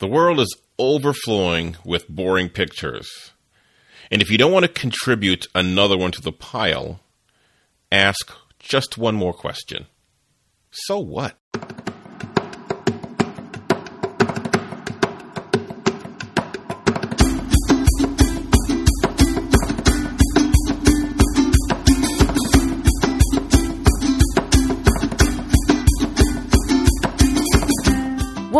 The world is overflowing with boring pictures. And if you don't want to contribute another one to the pile, ask just one more question. So what?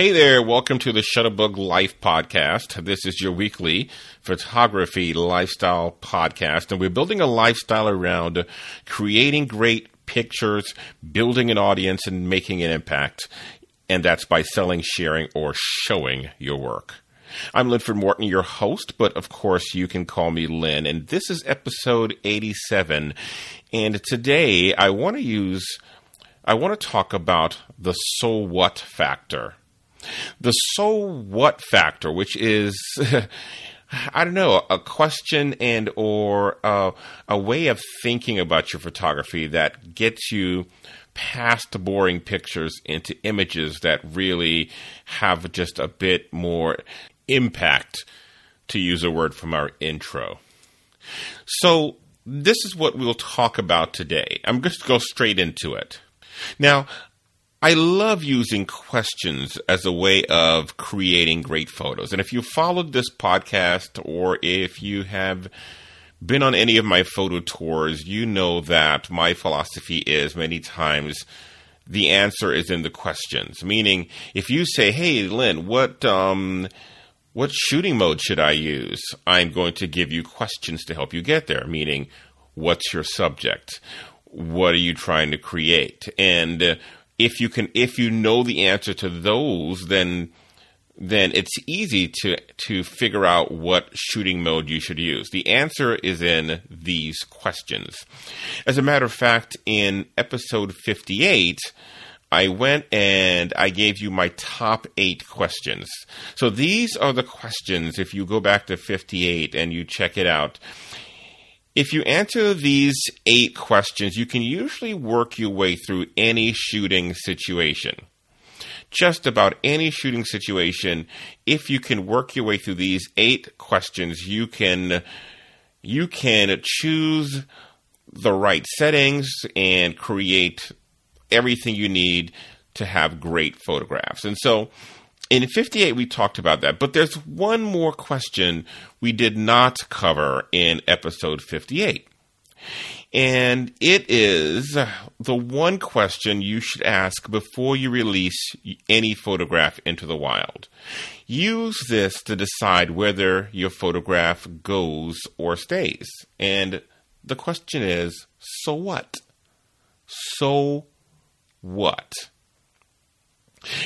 Hey there, welcome to the Shutterbug Life Podcast. This is your weekly photography lifestyle podcast, and we're building a lifestyle around creating great pictures, building an audience, and making an impact. And that's by selling, sharing, or showing your work. I'm Linford Morton, your host, but of course you can call me Lynn, and this is episode 87. And today I want to use, I want to talk about the so what factor. The so what factor, which is, I don't know, a question and or uh, a way of thinking about your photography that gets you past the boring pictures into images that really have just a bit more impact, to use a word from our intro. So, this is what we'll talk about today. I'm just going to go straight into it. Now, I love using questions as a way of creating great photos. And if you followed this podcast or if you have been on any of my photo tours, you know that my philosophy is many times the answer is in the questions. Meaning, if you say, "Hey, Lynn, what um, what shooting mode should I use?" I'm going to give you questions to help you get there. Meaning, what's your subject? What are you trying to create? And if you can if you know the answer to those then then it's easy to to figure out what shooting mode you should use. The answer is in these questions. As a matter of fact, in episode 58, I went and I gave you my top 8 questions. So these are the questions if you go back to 58 and you check it out if you answer these eight questions, you can usually work your way through any shooting situation. Just about any shooting situation, if you can work your way through these eight questions, you can you can choose the right settings and create everything you need to have great photographs. And so in 58, we talked about that, but there's one more question we did not cover in episode 58. And it is the one question you should ask before you release any photograph into the wild. Use this to decide whether your photograph goes or stays. And the question is so what? So what?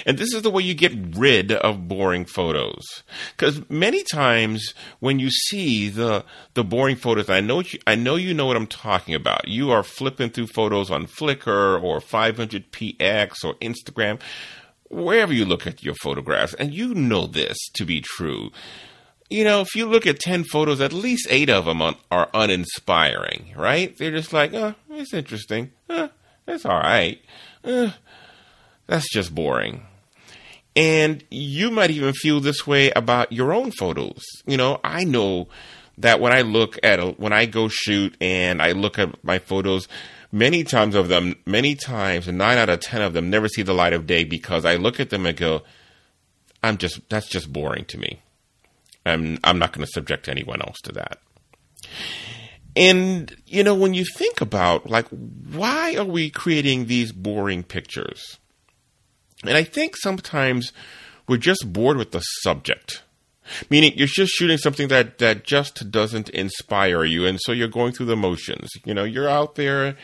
And this is the way you get rid of boring photos. Because many times when you see the the boring photos, I know you, I know you know what I'm talking about. You are flipping through photos on Flickr or 500px or Instagram, wherever you look at your photographs, and you know this to be true. You know, if you look at 10 photos, at least 8 of them are uninspiring, right? They're just like, oh, it's interesting. Eh, it's all right. Eh, that's just boring. And you might even feel this way about your own photos. You know, I know that when I look at a, when I go shoot and I look at my photos, many times of them, many times, nine out of ten of them never see the light of day because I look at them and go, I'm just that's just boring to me. I'm I'm not going to subject anyone else to that. And you know, when you think about like why are we creating these boring pictures? And I think sometimes we're just bored with the subject. Meaning you're just shooting something that, that just doesn't inspire you, and so you're going through the motions. You know, you're out there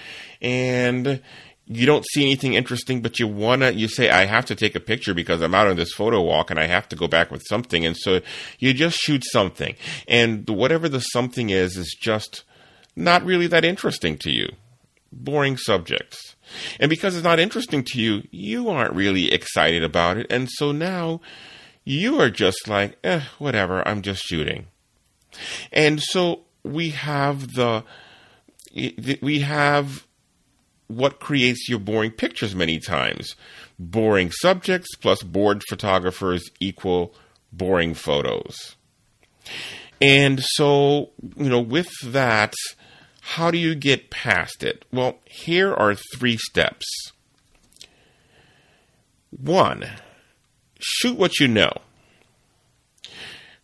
and you don't see anything interesting, but you wanna, you say, I have to take a picture because I'm out on this photo walk and I have to go back with something. And so you just shoot something. And whatever the something is, is just not really that interesting to you. Boring subjects. And because it's not interesting to you, you aren't really excited about it. And so now you are just like, eh, whatever, I'm just shooting. And so we have the, we have what creates your boring pictures many times. Boring subjects plus bored photographers equal boring photos. And so, you know, with that, how do you get past it? Well, here are three steps. One, shoot what you know.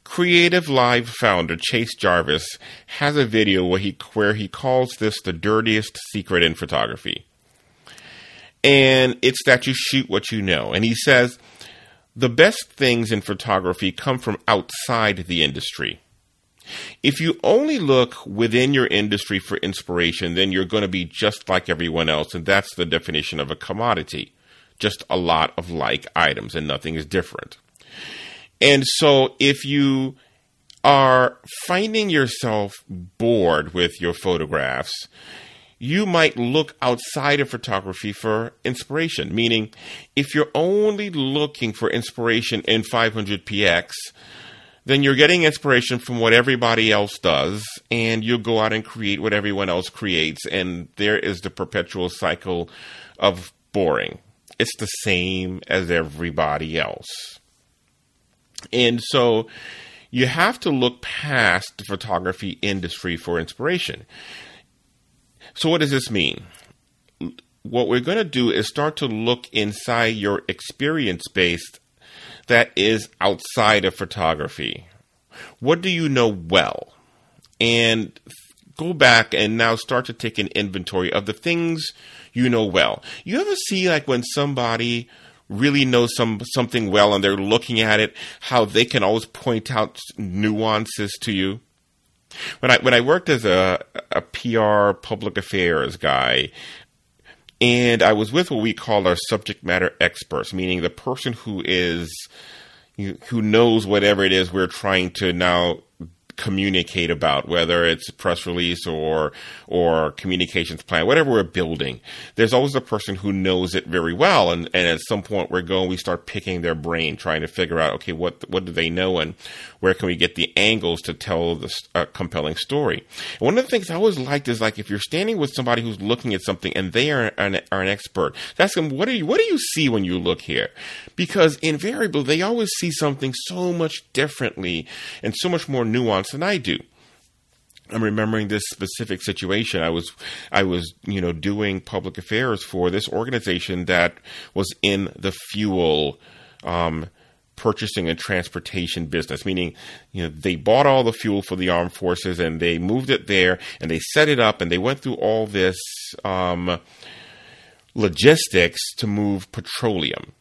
Creative Live founder Chase Jarvis has a video where he where he calls this the dirtiest secret in photography. And it's that you shoot what you know. And he says the best things in photography come from outside the industry. If you only look within your industry for inspiration, then you're going to be just like everyone else, and that's the definition of a commodity. Just a lot of like items, and nothing is different. And so if you are finding yourself bored with your photographs, you might look outside of photography for inspiration. Meaning, if you're only looking for inspiration in 500px, then you're getting inspiration from what everybody else does, and you go out and create what everyone else creates, and there is the perpetual cycle of boring. It's the same as everybody else. And so you have to look past the photography industry for inspiration. So, what does this mean? What we're going to do is start to look inside your experience based that is outside of photography. What do you know well? And go back and now start to take an inventory of the things you know well. You ever see like when somebody really knows some something well and they're looking at it, how they can always point out nuances to you. When I when I worked as a a PR public affairs guy, and I was with what we call our subject matter experts, meaning the person who is who knows whatever it is we're trying to now communicate about, whether it's a press release or or communications plan, whatever we're building. There's always a person who knows it very well, and, and at some point we're going, we start picking their brain, trying to figure out, okay, what what do they know, and where can we get the angles to tell this uh, compelling story. And one of the things I always liked is like if you're standing with somebody who's looking at something and they are an, are an expert, ask them, what do you what do you see when you look here? Because invariably they always see something so much differently and so much more nuanced than I do. I'm remembering this specific situation. I was, I was, you know, doing public affairs for this organization that was in the fuel, um, purchasing and transportation business, meaning, you know, they bought all the fuel for the armed forces and they moved it there and they set it up and they went through all this, um, logistics to move petroleum.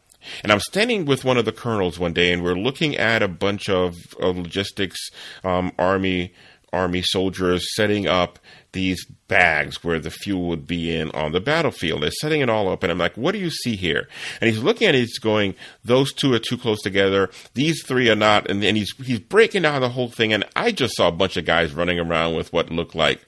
And I'm standing with one of the colonels one day, and we're looking at a bunch of, of logistics um, army army soldiers setting up these bags where the fuel would be in on the battlefield. They're setting it all up, and I'm like, "What do you see here?" And he's looking at it. He's going, "Those two are too close together. These three are not." And then he's he's breaking down the whole thing. And I just saw a bunch of guys running around with what looked like,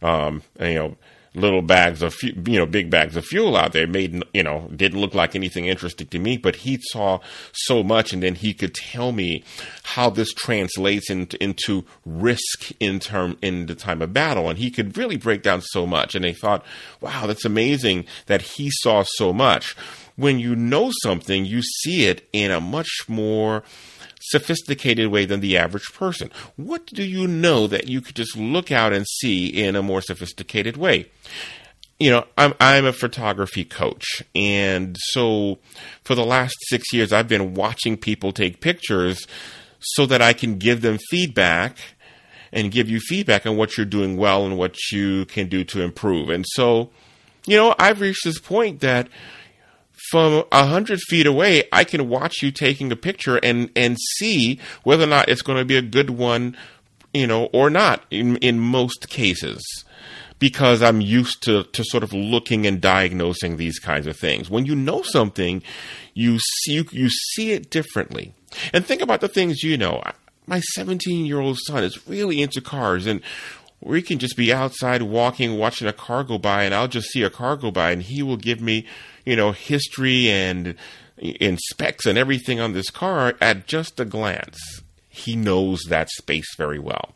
um, you know little bags of you know big bags of fuel out there. Made you know didn't look like anything interesting to me but he saw so much and then he could tell me how this translates into, into risk in term in the time of battle. And he could really break down so much. And they thought wow that's amazing that he saw so much. When you know something you see it in a much more sophisticated way than the average person. What do you know that you could just look out and see in a more sophisticated way? You know, I'm I'm a photography coach, and so for the last six years, I've been watching people take pictures so that I can give them feedback and give you feedback on what you're doing well and what you can do to improve. And so, you know, I've reached this point that from a hundred feet away, I can watch you taking a picture and and see whether or not it's going to be a good one, you know, or not. In in most cases, because I'm used to, to sort of looking and diagnosing these kinds of things. When you know something, you see, you, you see it differently. And think about the things you know. My 17 year old son is really into cars and we can just be outside walking, watching a car go by, and I'll just see a car go by, and he will give me, you know, history and in specs and everything on this car at just a glance. He knows that space very well.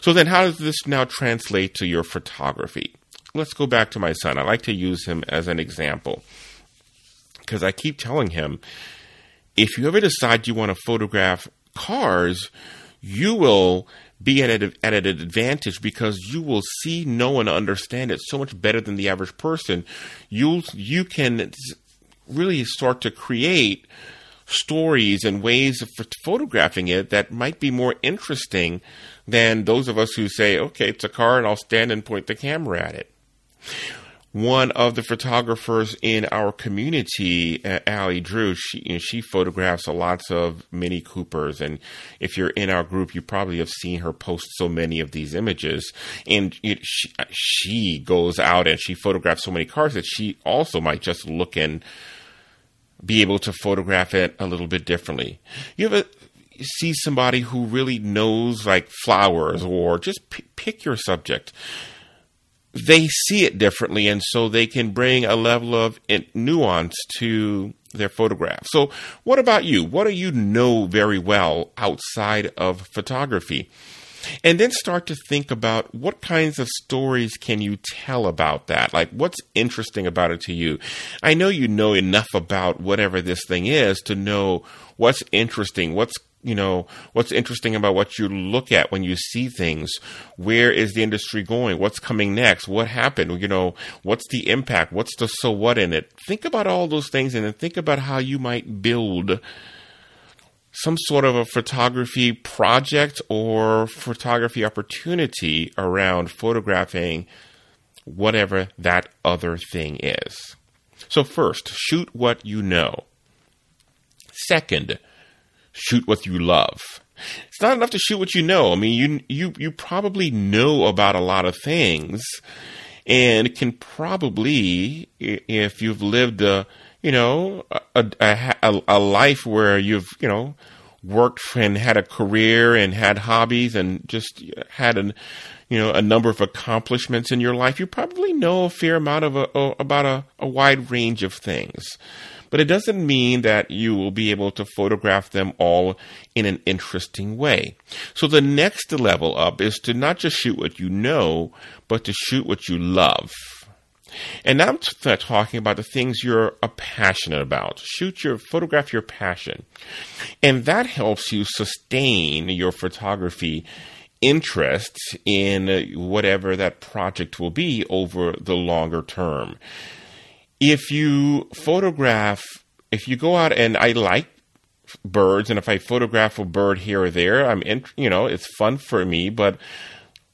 So then, how does this now translate to your photography? Let's go back to my son. I like to use him as an example because I keep telling him if you ever decide you want to photograph cars, you will be at, a, at an advantage because you will see, know, and understand it so much better than the average person. You you can really start to create stories and ways of photographing it that might be more interesting than those of us who say, okay, it's a car and I'll stand and point the camera at it one of the photographers in our community, uh, Allie Drew, she, you know, she photographs lots of Mini Coopers. And if you're in our group, you probably have seen her post so many of these images. And it, she, she goes out and she photographs so many cars that she also might just look and be able to photograph it a little bit differently. You ever see somebody who really knows like flowers or just p- pick your subject they see it differently, and so they can bring a level of nuance to their photograph. So, what about you? What do you know very well outside of photography? And then start to think about what kinds of stories can you tell about that? Like, what's interesting about it to you? I know you know enough about whatever this thing is to know what's interesting, what's you know what's interesting about what you look at when you see things where is the industry going? What's coming next? What happened? You know what's the impact? What's the so what in it? Think about all those things and then think about how you might build some sort of a photography project or photography opportunity around photographing whatever that other thing is. So first shoot what you know. Second shoot what you love. It's not enough to shoot what you know. I mean, you you you probably know about a lot of things, and can probably, if you've lived a you know a, a, a life where you've you know worked and had a career and had hobbies and just had an you know a number of accomplishments in your life, you probably know a fair amount of a, about a, a wide range of things but it doesn't mean that you will be able to photograph them all in an interesting way. So the next level up is to not just shoot what you know, but to shoot what you love. And I'm t- talking about the things you're uh, passionate about. Shoot your, photograph your passion. And that helps you sustain your photography interest in whatever that project will be over the longer term if you photograph, if you go out and I like birds, and if I photograph a bird here or there, I'm in, you know, it's fun for me, but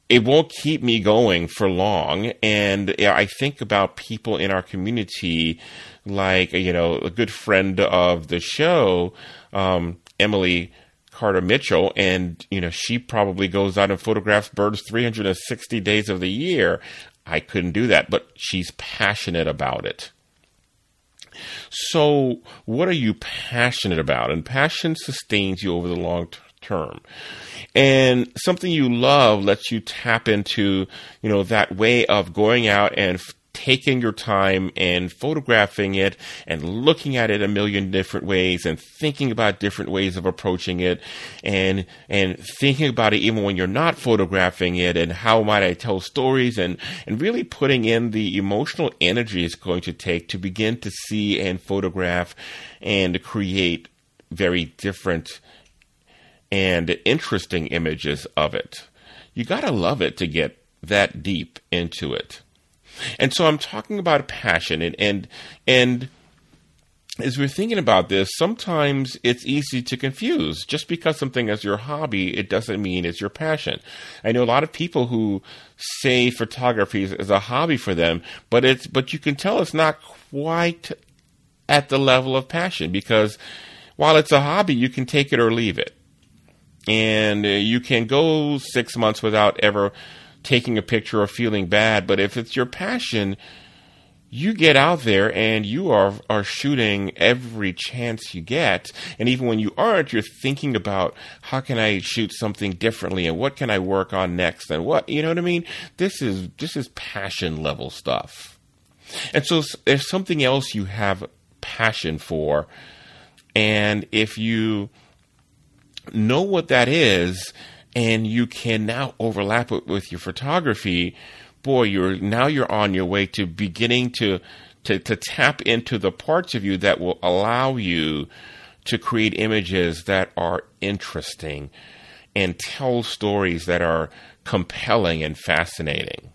it won't keep me going for long. And I think about people in our community, like, you know, a good friend of the show, um, Emily Carter Mitchell, and, you know, she probably goes out and photographs birds 360 days of the year. I couldn't do that, but she's passionate about it. So, what are you passionate about? And passion sustains you over the long t- term. And something you love lets you tap into, you know, that way of going out and f- taking your time and photographing it and looking at it a million different ways and thinking about different ways of approaching it and and thinking about it even when you're not photographing it and how might I tell stories and and really putting in the emotional energy it's going to take to begin to see and photograph and create very different and interesting images of it. You got to love it to get that deep into it. And so I'm talking about passion and and and as we're thinking about this, sometimes it's easy to confuse. Just because something is your hobby, it doesn't mean it's your passion. I know a lot of people who say photography is a hobby for them, but it's but you can tell it's not quite at the level of passion because while it's a hobby, you can take it or leave it, and uh, you can go six months without ever taking a picture or feeling bad. But if it's your passion, you get out there and you are are shooting every chance you get and even when you aren't you're thinking about how can I shoot something differently and what can I work on next and what you know what I mean this is this is passion level stuff and so there's something else you have passion for and if you know what that is and you can now overlap it with your photography boy, you're now you're on your way to beginning to to, to tap into the parts of you that will allow you to create images that are interesting and tell stories that are compelling and fascinating.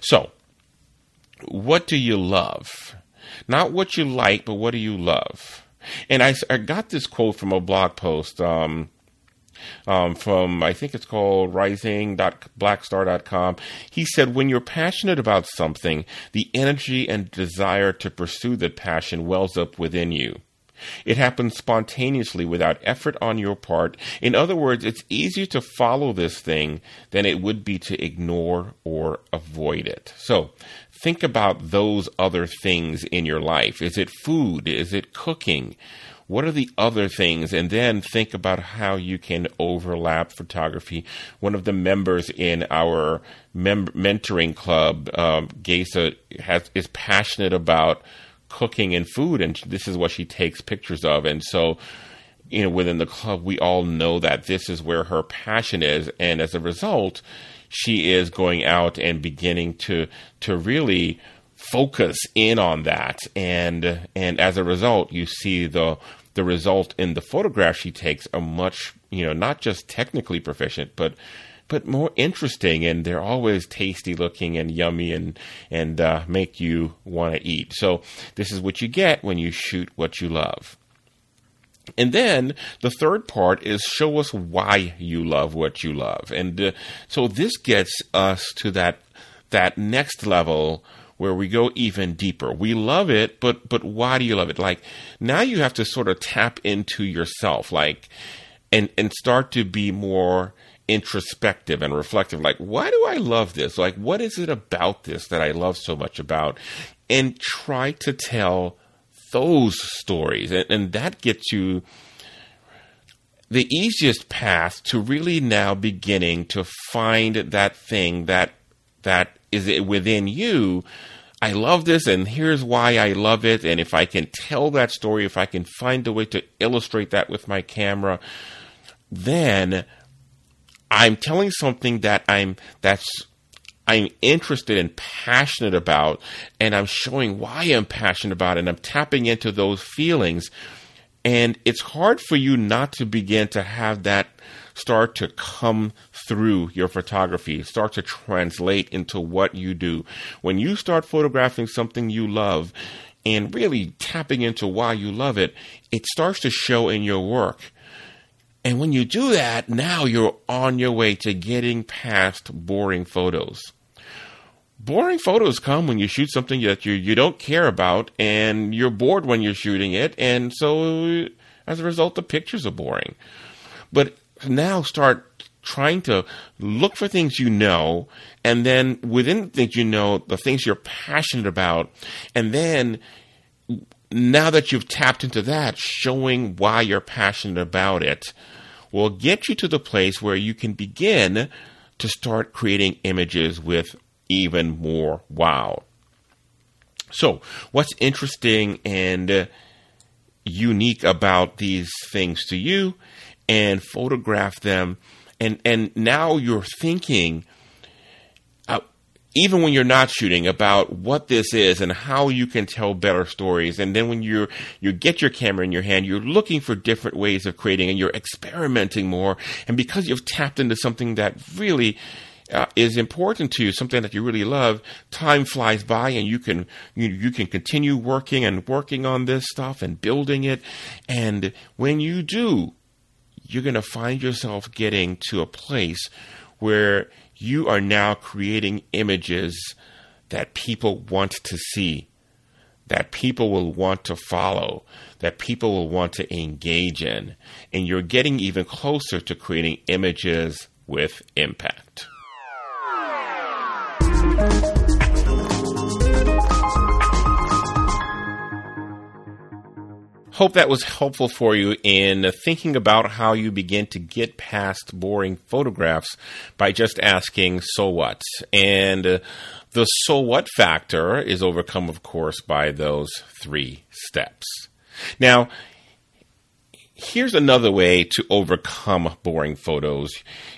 So, what do you love? Not what you like, but what do you love? And I, I got this quote from a blog post. Um, um, from I think it's called rising.blackstar.com. He said, When you're passionate about something, the energy and desire to pursue that passion wells up within you. It happens spontaneously without effort on your part. In other words, it's easier to follow this thing than it would be to ignore or avoid it. So, think about those other things in your life. Is it food? Is it cooking? What are the other things? And then think about how you can overlap photography. One of the members in our mem- mentoring club, um, Gesa, has is passionate about cooking and food, and this is what she takes pictures of. And so, you know, within the club, we all know that this is where her passion is, and as a result, she is going out and beginning to to really focus in on that. And and as a result you see the the result in the photographs she takes are much you know not just technically proficient but but more interesting. And they're always tasty looking and yummy and and uh, make you want to eat. So this is what you get when you shoot what you love. And then the third part is show us why you love what you love. And uh, so this gets us to that that next level where we go even deeper. We love it, but but why do you love it? Like now you have to sort of tap into yourself, like and and start to be more introspective and reflective. Like, why do I love this? Like, what is it about this that I love so much about? And try to tell those stories, and, and that gets you the easiest path to really now beginning to find that thing that that is it within you I love this, and here's why I love it. And if I can tell that story, if I can find a way to illustrate that with my camera, then I'm telling something that I'm that's I'm interested and passionate about, and I'm showing why I'm passionate about it, and I'm tapping into those feelings. And it's hard for you not to begin to have that start to come through your photography, start to translate into what you do. When you start photographing something you love and really tapping into why you love it, it starts to show in your work. And when you do that, now you're on your way to getting past boring photos. Boring photos come when you shoot something that you, you don't care about and you're bored when you're shooting it, and so as a result, the pictures are boring. But now start trying to look for things you know, and then within things you know, the things you're passionate about, and then now that you've tapped into that, showing why you're passionate about it will get you to the place where you can begin to start creating images with even more wow. So, what's interesting and unique about these things to you and photograph them and and now you're thinking uh, even when you're not shooting about what this is and how you can tell better stories and then when you you get your camera in your hand you're looking for different ways of creating and you're experimenting more and because you've tapped into something that really uh, is important to you, something that you really love, time flies by and you can you, you can continue working and working on this stuff and building it. And when you do, you're going to find yourself getting to a place where you are now creating images that people want to see, that people will want to follow, that people will want to engage in. And you're getting even closer to creating images with impact. Hope that was helpful for you in thinking about how you begin to get past boring photographs by just asking, so what? And uh, the so what factor is overcome, of course, by those three steps. Now, here's another way to overcome boring photos.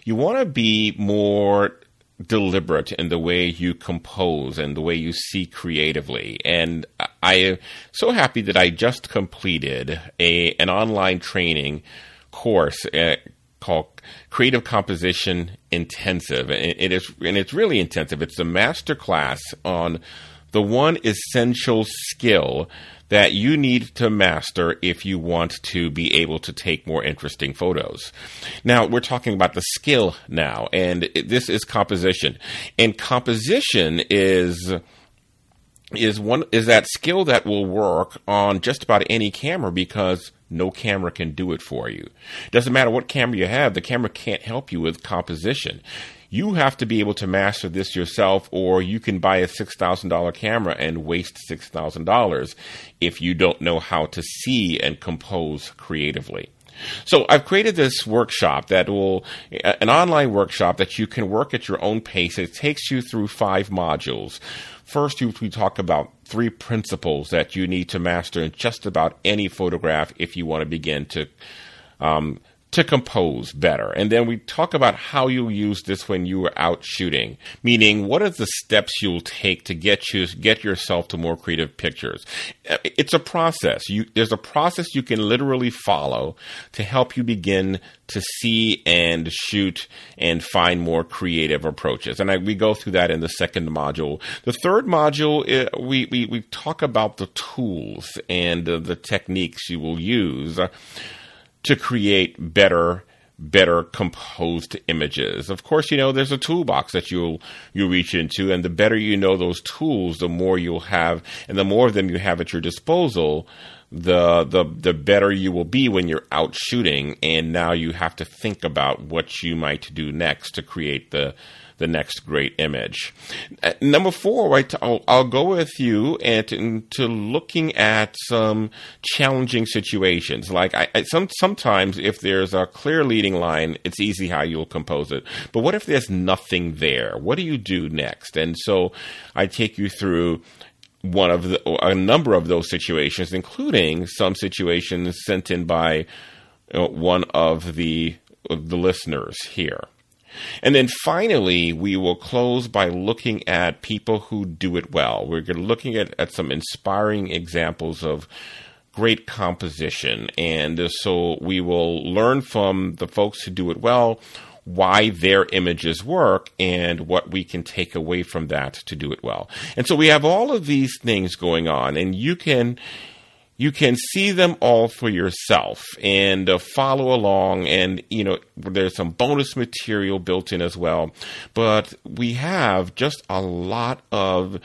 You want to be more deliberate in the way you compose and the way you see creatively. And I am so happy that I just completed a an online training course uh, called Creative Composition Intensive. And it is and it's really intensive. It's a master class on the one essential skill that you need to master if you want to be able to take more interesting photos. Now, we're talking about the skill now, and this is composition. And composition is is one is that skill that will work on just about any camera because no camera can do it for you. Doesn't matter what camera you have, the camera can't help you with composition. You have to be able to master this yourself, or you can buy a $6,000 camera and waste $6,000 if you don't know how to see and compose creatively. So I've created this workshop that will, an online workshop that you can work at your own pace. It takes you through five modules. First, we talk about three principles that you need to master in just about any photograph if you want to begin to um, to compose better. And then we talk about how you'll use this when you are out shooting, meaning what are the steps you'll take to get you get yourself to more creative pictures. It's a process. You, there's a process you can literally follow to help you begin to see and shoot and find more creative approaches. And I, we go through that in the second module. The third module, eh, we, we, we talk about the tools and uh, the techniques you will use to create better better composed images. Of course, you know there's a toolbox that you'll you reach into, and the better you know those tools, the more you'll have, and the more of them you have at your disposal, the the the better you will be when you're out shooting. And now you have to think about what you might do next to create the the next great image. Uh, number four, right, I'll, I'll go with you and to, looking at some challenging situations. Like I, I, some sometimes if there's a clear leading line, it's easy how you'll compose it. But what if there's nothing there? What do you do next? And so I take you through one of the, a number of those situations, including some situations sent in by know, one of the the listeners here. And then finally, we will close by looking at people who do it well. We're looking at, at some inspiring examples of great composition. And uh, so we will learn from the folks who do it well why their images work and what we can take away from that to do it well. And so we have all of these things going on, and you can you can see them all for yourself and uh, follow along and you know there's some bonus material built in as well. But we have just a lot of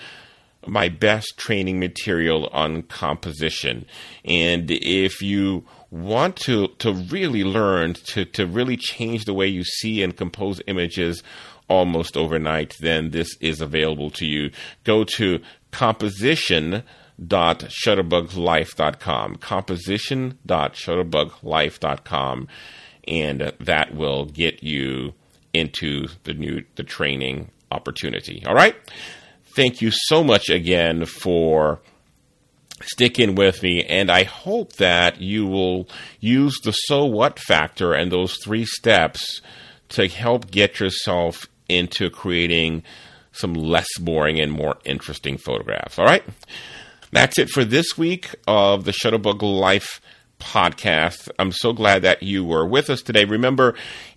my best training material on composition. And if you want to to really learn to to really change the way you see and compose images almost overnight then this is available to you. Go to composition composition.shutterbuglife.com. Composition.shutterbuglife.com. And that will get you into the new the training opportunity. All right? Thank you so much again for sticking with me and I hope that you will use the so what factor and those three steps to help get yourself into creating some less boring and more interesting photographs. All right? That's it for this week of the Shutterbug Life podcast. I'm so glad that you were with us today. Remember,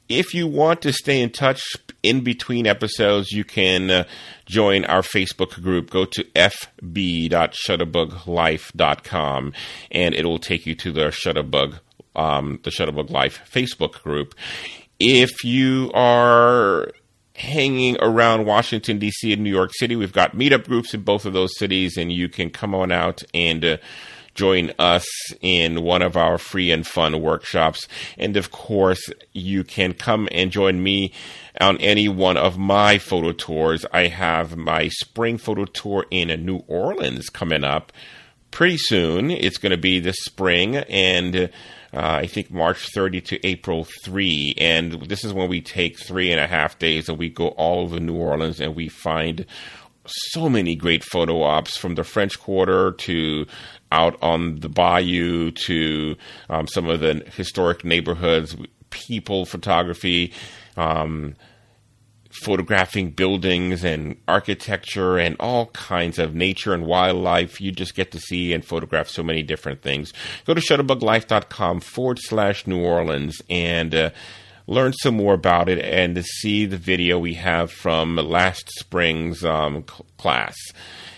if you want to stay in touch in between episodes, you can uh, join our Facebook group. Go to fb.shutterbuglife.com and it will take you to the Shutterbug, um, the Shutterbug Life Facebook group. If you are hanging around Washington, D.C. and New York City. We've got meetup groups in both of those cities, and you can come on out and uh, join us in one of our free and fun workshops. And of course, you can come and join me on any one of my photo tours. I have my spring photo tour in New Orleans coming up pretty soon. It's going to be this spring and. Uh, I think March 30 to April 3. And this is when we take three and a half days and we go all over New Orleans and we find so many great photo ops from the French Quarter to out on the bayou to um, some of the historic neighborhoods, people photography. Um, photographing buildings and architecture and all kinds of nature and wildlife. You just get to see and photograph so many different things. Go to shutterbuglife.com forward slash New Orleans and uh, learn some more about it and to see the video we have from last spring's um, class.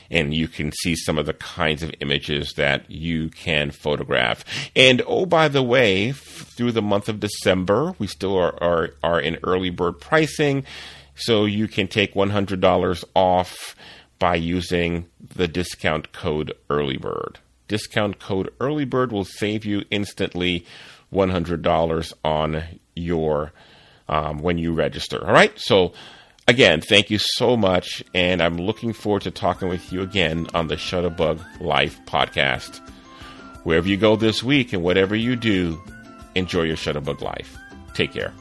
And you can see some of the kinds of images that you can photograph. And oh, by the way, f- through the month of December, we still are, are, are in early bird pricing. So you can take $100 off by using the discount code EARLYBIRD. Discount code EARLYBIRD will save you instantly $100 on your um, when you register. All right. So again, thank you so much, and I'm looking forward to talking with you again on the Shutterbug Life podcast. Wherever you go this week and whatever you do, enjoy your Shutterbug life. Take care.